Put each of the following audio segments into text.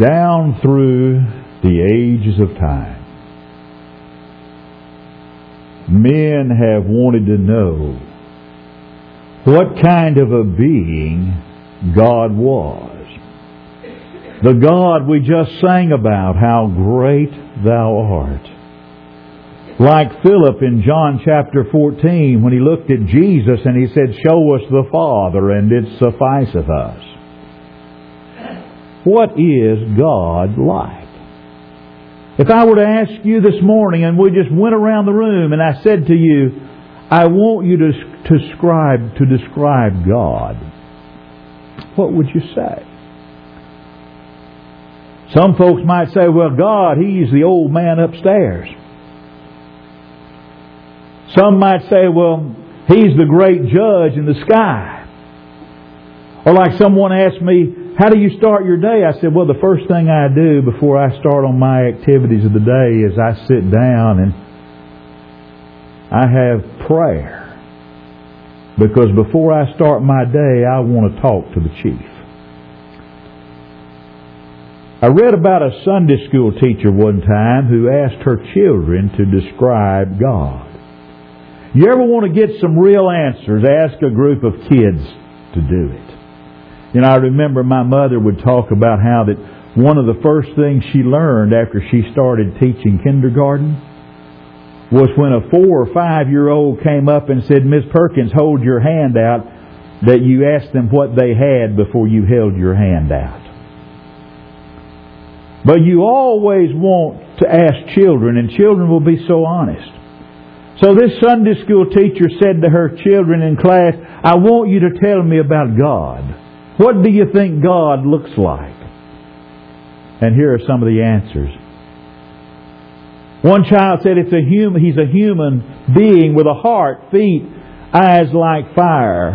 down through the ages of time. Men have wanted to know what kind of a being God was. The God we just sang about, how great thou art. Like Philip in John chapter 14 when he looked at Jesus and he said, Show us the Father and it sufficeth us. What is God like? If I were to ask you this morning and we just went around the room and I said to you, I want you to, describe, to describe God, what would you say? Some folks might say, well, God, He's the old man upstairs. Some might say, well, He's the great judge in the sky. Or like someone asked me, how do you start your day? I said, well, the first thing I do before I start on my activities of the day is I sit down and I have prayer. Because before I start my day, I want to talk to the chief. I read about a Sunday school teacher one time who asked her children to describe God. You ever want to get some real answers? Ask a group of kids to do it. You know, I remember my mother would talk about how that one of the first things she learned after she started teaching kindergarten was when a four or five year old came up and said, Miss Perkins, hold your hand out, that you asked them what they had before you held your hand out. But you always want to ask children, and children will be so honest. So this Sunday school teacher said to her children in class, I want you to tell me about God. What do you think God looks like? And here are some of the answers. One child said it's a human, he's a human being with a heart, feet, eyes like fire,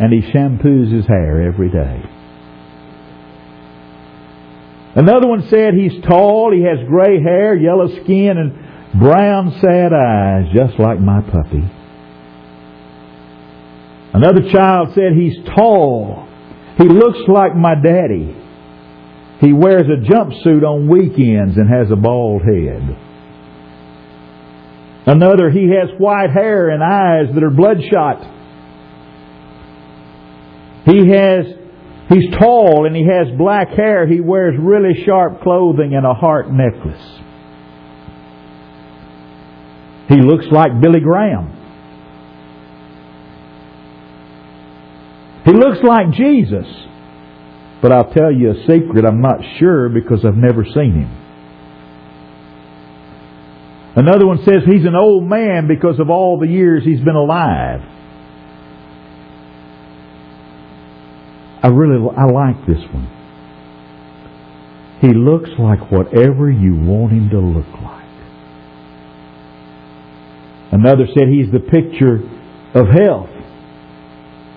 and he shampoos his hair every day. Another one said he's tall, he has gray hair, yellow skin, and brown sad eyes, just like my puppy. Another child said he's tall. He looks like my daddy. He wears a jumpsuit on weekends and has a bald head. Another, he has white hair and eyes that are bloodshot. He has He's tall and he has black hair. He wears really sharp clothing and a heart necklace. He looks like Billy Graham. He looks like Jesus. But I'll tell you a secret, I'm not sure because I've never seen him. Another one says he's an old man because of all the years he's been alive. I really I like this one. He looks like whatever you want him to look like. Another said he's the picture of health.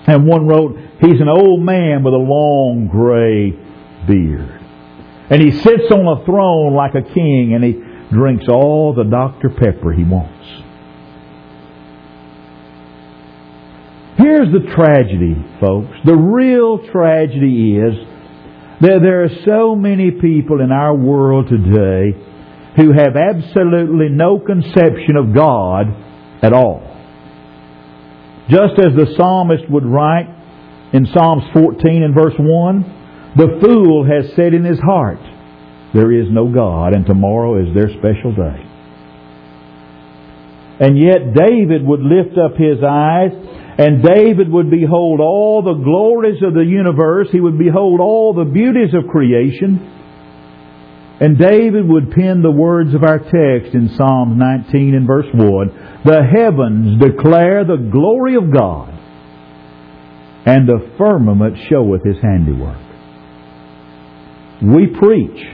And one wrote, he's an old man with a long gray beard. And he sits on a throne like a king and he drinks all the Dr. Pepper he wants. Here's the tragedy, folks. The real tragedy is that there are so many people in our world today who have absolutely no conception of God at all. Just as the psalmist would write in Psalms 14 and verse 1, the fool has said in his heart, there is no God, and tomorrow is their special day. And yet David would lift up his eyes and David would behold all the glories of the universe. He would behold all the beauties of creation. And David would pen the words of our text in Psalm 19 and verse 1. The heavens declare the glory of God, and the firmament showeth his handiwork. We preach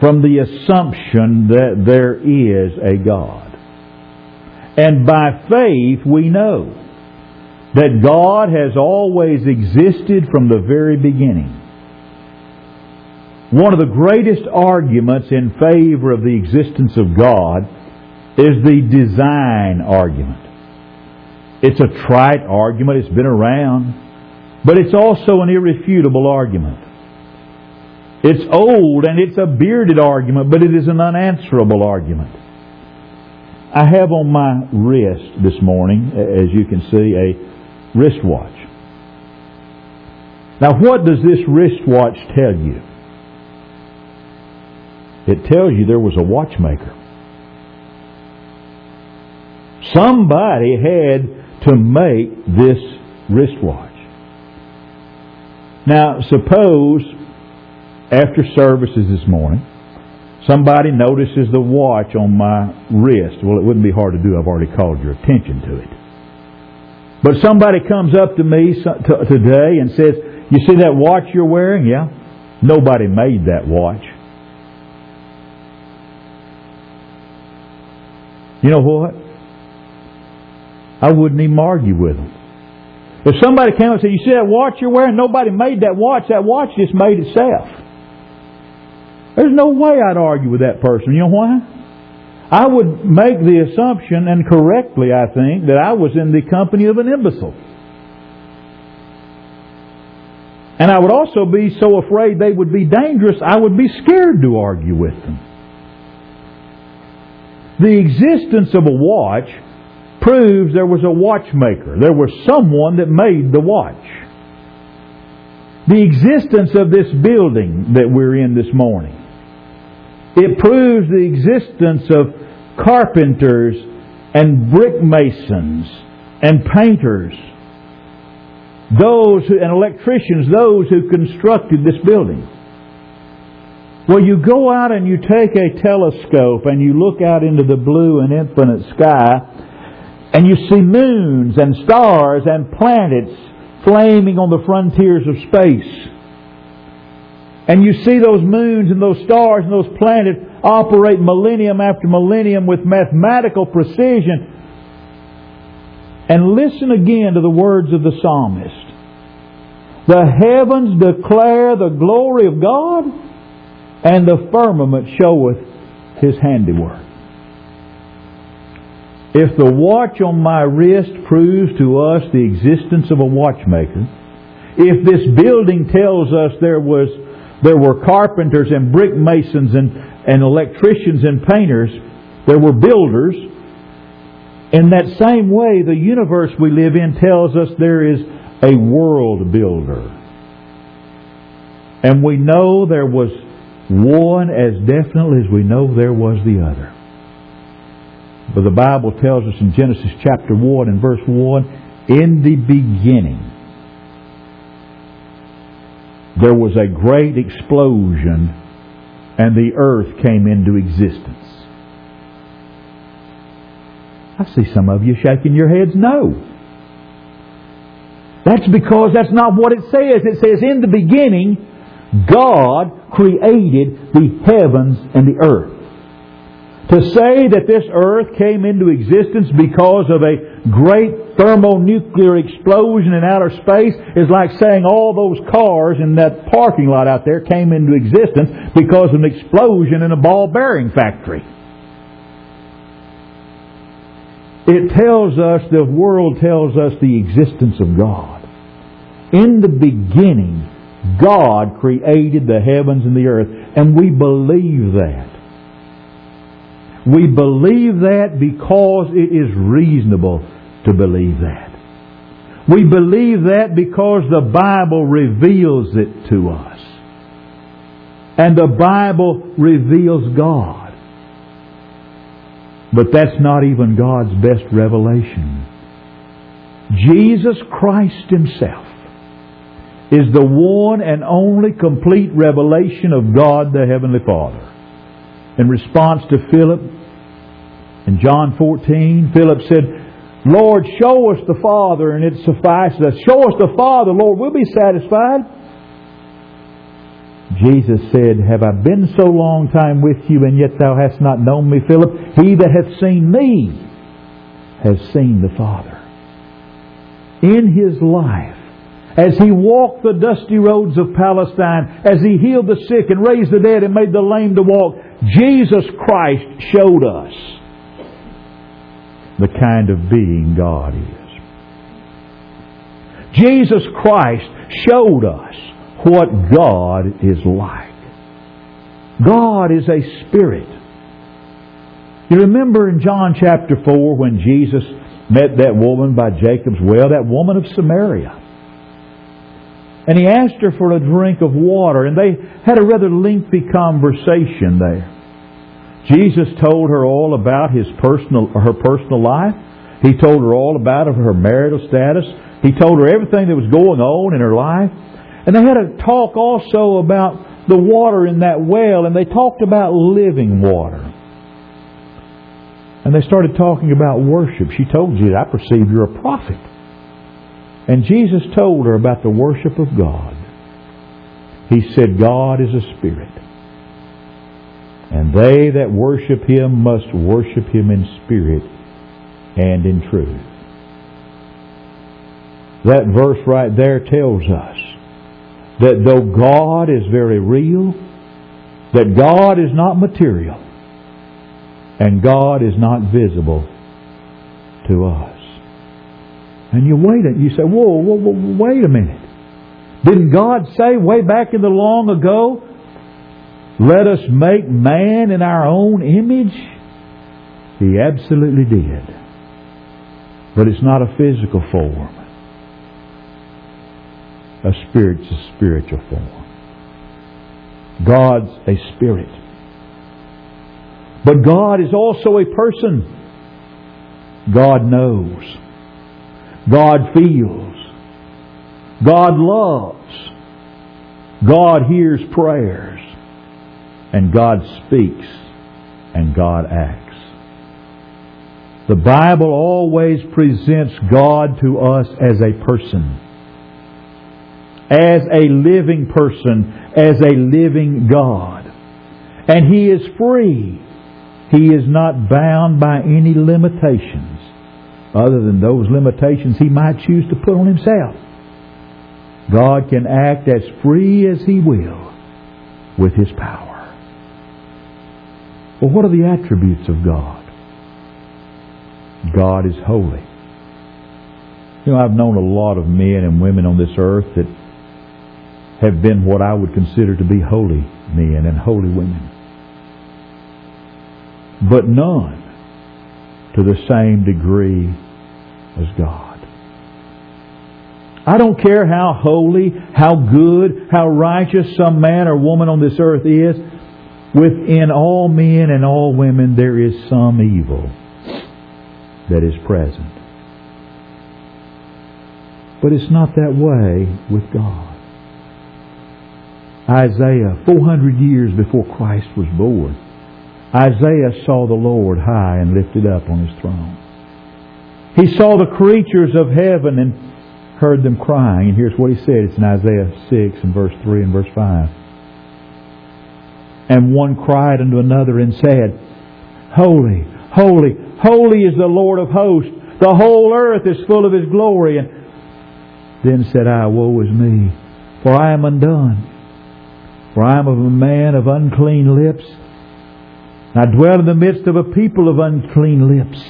from the assumption that there is a God. And by faith we know that God has always existed from the very beginning. One of the greatest arguments in favor of the existence of God is the design argument. It's a trite argument, it's been around, but it's also an irrefutable argument. It's old and it's a bearded argument, but it is an unanswerable argument. I have on my wrist this morning, as you can see, a wristwatch. Now, what does this wristwatch tell you? It tells you there was a watchmaker. Somebody had to make this wristwatch. Now, suppose after services this morning, somebody notices the watch on my wrist. Well, it wouldn't be hard to do. I've already called your attention to it. But somebody comes up to me today and says, You see that watch you're wearing? Yeah. Nobody made that watch. You know what? I wouldn't even argue with them. If somebody came and said, You see that watch you're wearing? Nobody made that watch. That watch just made itself. There's no way I'd argue with that person. You know why? I would make the assumption, and correctly I think, that I was in the company of an imbecile. And I would also be so afraid they would be dangerous, I would be scared to argue with them. The existence of a watch proves there was a watchmaker. There was someone that made the watch. The existence of this building that we're in this morning. It proves the existence of carpenters and brick masons and painters, those who, and electricians, those who constructed this building. Well, you go out and you take a telescope and you look out into the blue and infinite sky and you see moons and stars and planets flaming on the frontiers of space. And you see those moons and those stars and those planets operate millennium after millennium with mathematical precision. And listen again to the words of the psalmist. The heavens declare the glory of God, and the firmament showeth his handiwork. If the watch on my wrist proves to us the existence of a watchmaker, if this building tells us there was there were carpenters and brick masons and, and electricians and painters, there were builders, in that same way the universe we live in tells us there is a world builder. And we know there was one as definitely as we know there was the other. But the Bible tells us in Genesis chapter 1 and verse 1, in the beginning, there was a great explosion and the earth came into existence. I see some of you shaking your heads no. That's because that's not what it says. It says, in the beginning, God created the heavens and the earth. To say that this earth came into existence because of a great thermonuclear explosion in outer space is like saying all those cars in that parking lot out there came into existence because of an explosion in a ball bearing factory. It tells us, the world tells us the existence of God. In the beginning, God created the heavens and the earth, and we believe that. We believe that because it is reasonable to believe that. We believe that because the Bible reveals it to us. And the Bible reveals God. But that's not even God's best revelation. Jesus Christ Himself is the one and only complete revelation of God the Heavenly Father in response to Philip in John 14, Philip said, Lord, show us the Father and it suffices us. Show us the Father, Lord, we'll be satisfied. Jesus said, Have I been so long time with you, and yet thou hast not known me, Philip? He that hath seen me has seen the Father. In his life, as he walked the dusty roads of Palestine, as he healed the sick and raised the dead and made the lame to walk, Jesus Christ showed us the kind of being God is. Jesus Christ showed us what God is like. God is a spirit. You remember in John chapter 4 when Jesus met that woman by Jacob's well, that woman of Samaria. And he asked her for a drink of water, and they had a rather lengthy conversation there. Jesus told her all about his personal, her personal life. He told her all about her marital status. He told her everything that was going on in her life. And they had a talk also about the water in that well, and they talked about living water. And they started talking about worship. She told Jesus, I perceive you're a prophet. And Jesus told her about the worship of God. He said, God is a spirit. And they that worship him must worship him in spirit and in truth. That verse right there tells us that though God is very real, that God is not material, and God is not visible to us. And you wait it, you say, whoa, whoa, whoa, wait a minute. Didn't God say way back in the long ago, let us make man in our own image? He absolutely did. But it's not a physical form. A spirit's a spiritual form. God's a spirit. But God is also a person. God knows. God feels. God loves. God hears prayers. And God speaks. And God acts. The Bible always presents God to us as a person. As a living person. As a living God. And He is free he is not bound by any limitations other than those limitations he might choose to put on himself. God can act as free as he will with his power. Well, what are the attributes of God? God is holy. You know, I've known a lot of men and women on this earth that have been what I would consider to be holy men and holy women but none to the same degree as God. I don't care how holy, how good, how righteous some man or woman on this earth is. Within all men and all women there is some evil that is present. But it's not that way with God. Isaiah, 400 years before Christ was born, Isaiah saw the Lord high and lifted up on his throne. He saw the creatures of heaven and heard them crying. And here's what he said. It's in Isaiah 6 and verse 3 and verse 5. And one cried unto another and said, Holy, holy, holy is the Lord of hosts. The whole earth is full of his glory. And then said I, Woe is me, for I am undone. For I am of a man of unclean lips I dwell in the midst of a people of unclean lips,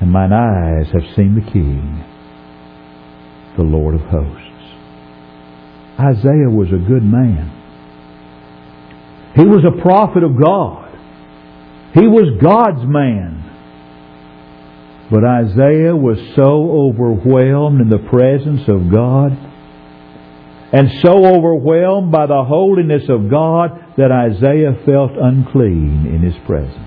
and mine eyes have seen the King, the Lord of hosts. Isaiah was a good man. He was a prophet of God. He was God's man. But Isaiah was so overwhelmed in the presence of God and so overwhelmed by the holiness of God that Isaiah felt unclean in his presence.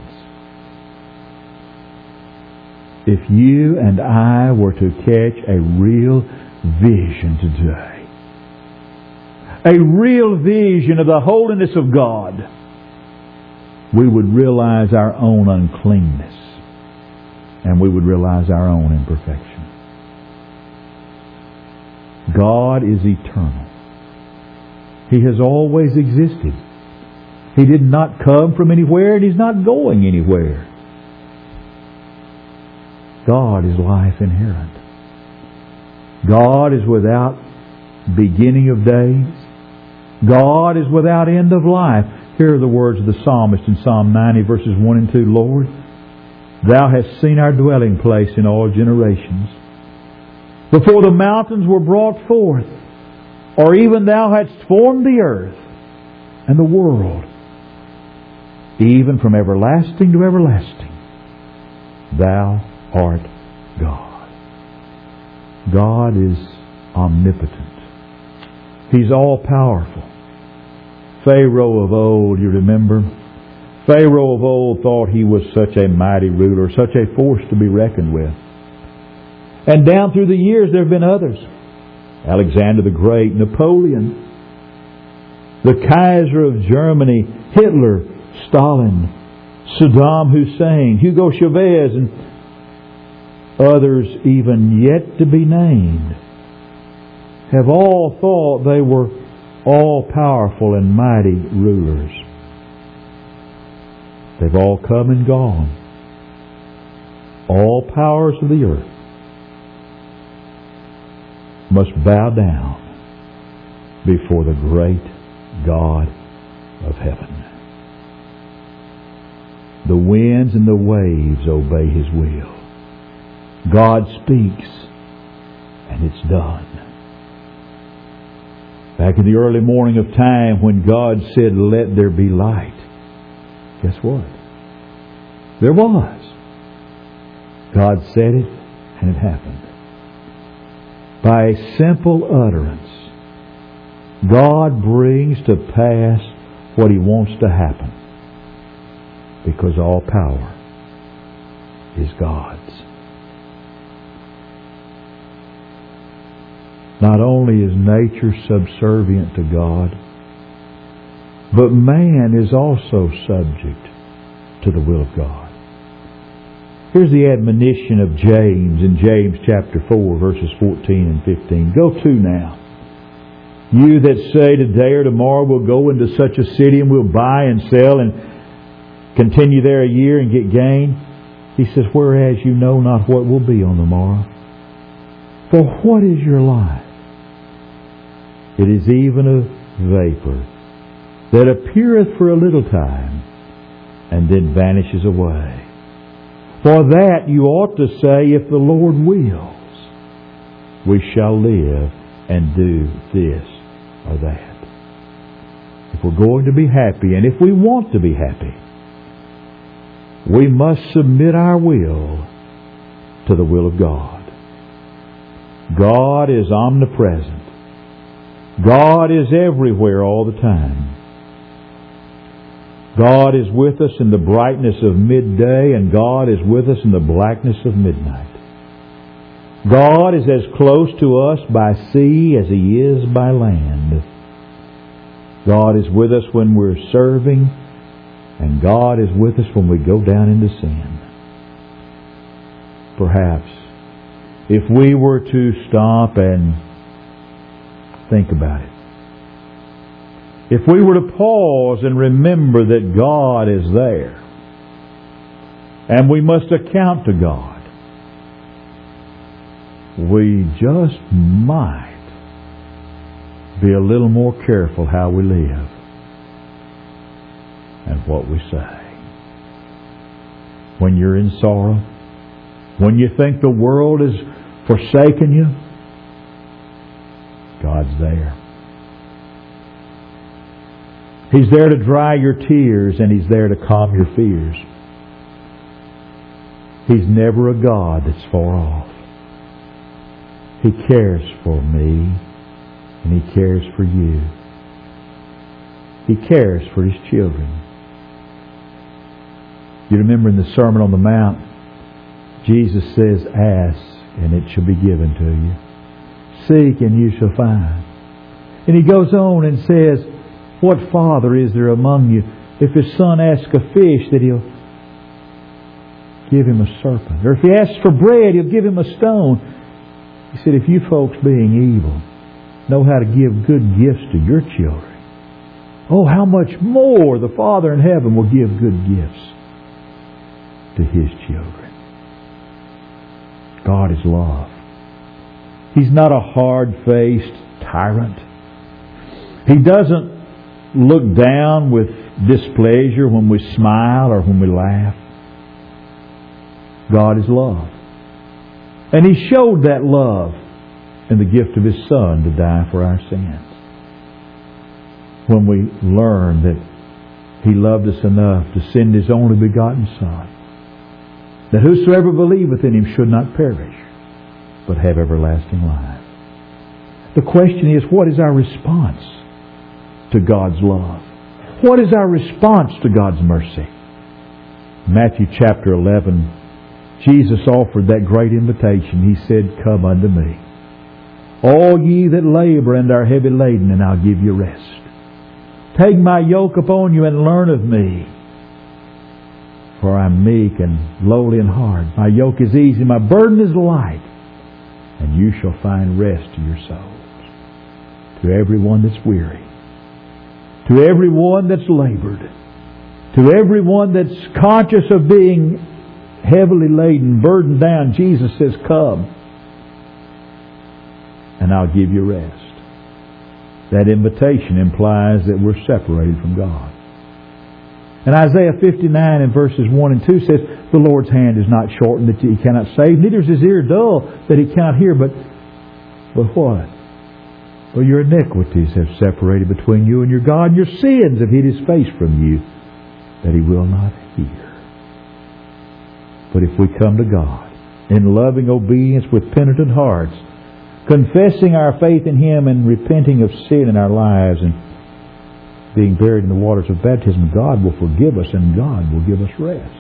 If you and I were to catch a real vision today, a real vision of the holiness of God, we would realize our own uncleanness and we would realize our own imperfection. God is eternal. He has always existed. He did not come from anywhere and He's not going anywhere. God is life inherent. God is without beginning of days. God is without end of life. Here are the words of the psalmist in Psalm 90 verses 1 and 2. Lord, Thou hast seen our dwelling place in all generations. Before the mountains were brought forth, or even Thou hadst formed the earth and the world, even from everlasting to everlasting. Thou art God. God is omnipotent. He's all powerful. Pharaoh of old, you remember? Pharaoh of old thought he was such a mighty ruler, such a force to be reckoned with. And down through the years there have been others. Alexander the Great, Napoleon, the Kaiser of Germany, Hitler, Stalin, Saddam Hussein, Hugo Chavez, and others even yet to be named, have all thought they were all powerful and mighty rulers. They've all come and gone. All powers of the earth must bow down before the great God of heaven. The winds and the waves obey His will. God speaks and it's done. Back in the early morning of time when God said, let there be light, guess what? There was. God said it and it happened. By a simple utterance, God brings to pass what He wants to happen because all power is God's. Not only is nature subservient to God, but man is also subject to the will of God. Here's the admonition of James in James chapter 4 verses 14 and 15. Go to now. You that say today or tomorrow we'll go into such a city and we'll buy and sell and continue there a year and get gain. He says, whereas you know not what will be on the morrow. For what is your life? It is even a vapor that appeareth for a little time and then vanishes away. For that you ought to say, if the Lord wills, we shall live and do this or that. If we're going to be happy, and if we want to be happy, we must submit our will to the will of God. God is omnipresent. God is everywhere all the time. God is with us in the brightness of midday, and God is with us in the blackness of midnight. God is as close to us by sea as He is by land. God is with us when we're serving, and God is with us when we go down into sin. Perhaps, if we were to stop and think about it, if we were to pause and remember that God is there, and we must account to God, we just might be a little more careful how we live what we say. When you're in sorrow, when you think the world has forsaken you, God's there. He's there to dry your tears and He's there to calm your fears. He's never a God that's far off. He cares for me and He cares for you. He cares for His children. You remember in the Sermon on the Mount, Jesus says, Ask and it shall be given to you. Seek and you shall find. And He goes on and says, what father is there among you, if his son asks a fish, that he'll give him a serpent? Or if he asks for bread, he'll give him a stone? He said, if you folks being evil know how to give good gifts to your children, oh, how much more the Father in heaven will give good gifts to His children. God is love. He's not a hard-faced tyrant. He doesn't look down with displeasure when we smile or when we laugh. God is love. And He showed that love in the gift of His Son to die for our sins. When we learn that He loved us enough to send His only begotten Son, that whosoever believeth in Him should not perish, but have everlasting life. The question is, what is our response to God's love? What is our response to God's mercy? Matthew chapter 11, Jesus offered that great invitation. He said, Come unto me. All ye that labor and are heavy laden, and I'll give you rest. Take my yoke upon you and learn of me. For I'm meek and lowly in heart. My yoke is easy, my burden is light. And you shall find rest to your souls. To everyone that's weary. To everyone that's labored. To everyone that's conscious of being heavily laden, burdened down, Jesus says, Come, and I'll give you rest. That invitation implies that we're separated from God. And Isaiah 59 and verses 1 and 2 says, The Lord's hand is not shortened that he cannot save, neither is his ear dull that he cannot hear, but, but what? Well, your iniquities have separated between you and your God, and your sins have hid his face from you, that he will not hear. But if we come to God in loving obedience with penitent hearts, confessing our faith in Him and repenting of sin in our lives and being buried in the waters of baptism, God will forgive us and God will give us rest.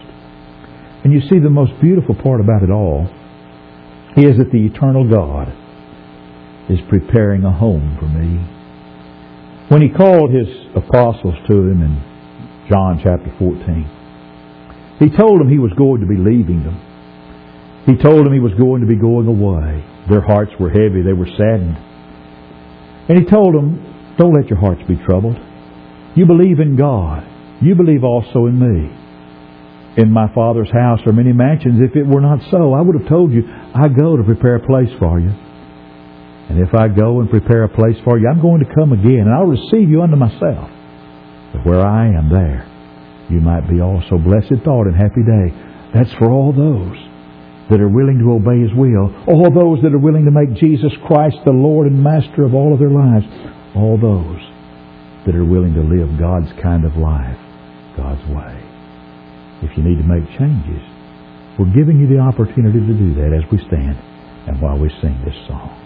And you see, the most beautiful part about it all is that the eternal God is preparing a home for me. When He called His apostles to Him in John chapter 14, He told them He was going to be leaving them. He told them He was going to be going away. Their hearts were heavy. They were saddened. And he told them, don't let your hearts be troubled. You believe in God. You believe also in me. In my Father's house are many mansions. If it were not so, I would have told you, I go to prepare a place for you. And if I go and prepare a place for you, I'm going to come again, and I'll receive you unto myself. But where I am there, you might be also. Blessed thought and happy day. That's for all those that are willing to obey His will, all those that are willing to make Jesus Christ the Lord and Master of all of their lives, all those that are willing to live God's kind of life, God's way. If you need to make changes, we're giving you the opportunity to do that as we stand and while we sing this song.